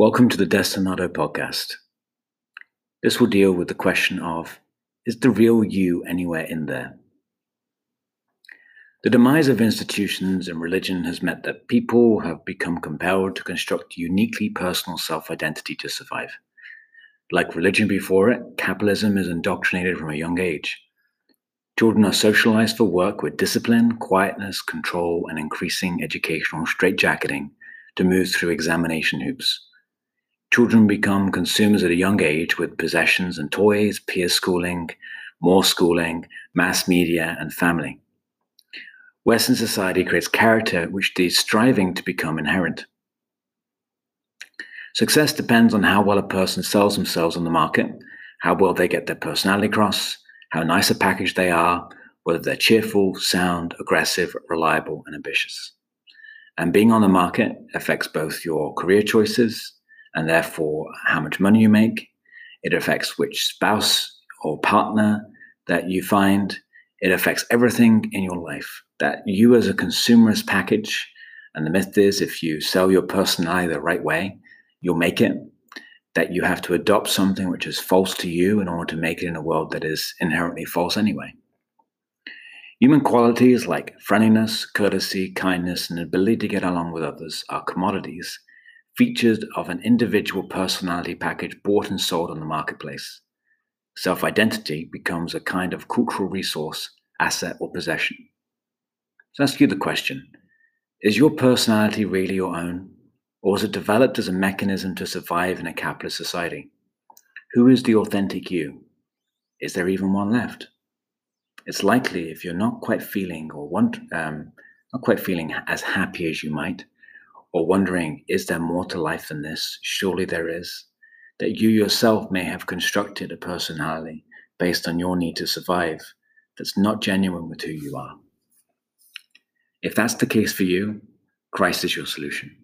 Welcome to the Destinado podcast. This will deal with the question of Is the real you anywhere in there? The demise of institutions and religion has meant that people have become compelled to construct uniquely personal self identity to survive. Like religion before it, capitalism is indoctrinated from a young age. Children are socialized for work with discipline, quietness, control, and increasing educational straitjacketing to move through examination hoops. Children become consumers at a young age with possessions and toys, peer schooling, more schooling, mass media, and family. Western society creates character which is striving to become inherent. Success depends on how well a person sells themselves on the market, how well they get their personality across, how nice a package they are, whether they're cheerful, sound, aggressive, reliable, and ambitious. And being on the market affects both your career choices, and therefore how much money you make. It affects which spouse or partner that you find. It affects everything in your life. That you, as a consumerist package, and the myth is if you sell your personality the right way, you'll make it. That you have to adopt something which is false to you in order to make it in a world that is inherently false anyway. Human qualities like friendliness, courtesy, kindness, and ability to get along with others are commodities features of an individual personality package bought and sold on the marketplace. Self identity becomes a kind of cultural resource, asset, or possession. So ask you the question Is your personality really your own? Or is it developed as a mechanism to survive in a capitalist society? Who is the authentic you? Is there even one left? It's likely if you're not quite feeling or want, um, not quite feeling as happy as you might, or wondering, is there more to life than this? Surely there is. That you yourself may have constructed a personality based on your need to survive that's not genuine with who you are. If that's the case for you, Christ is your solution.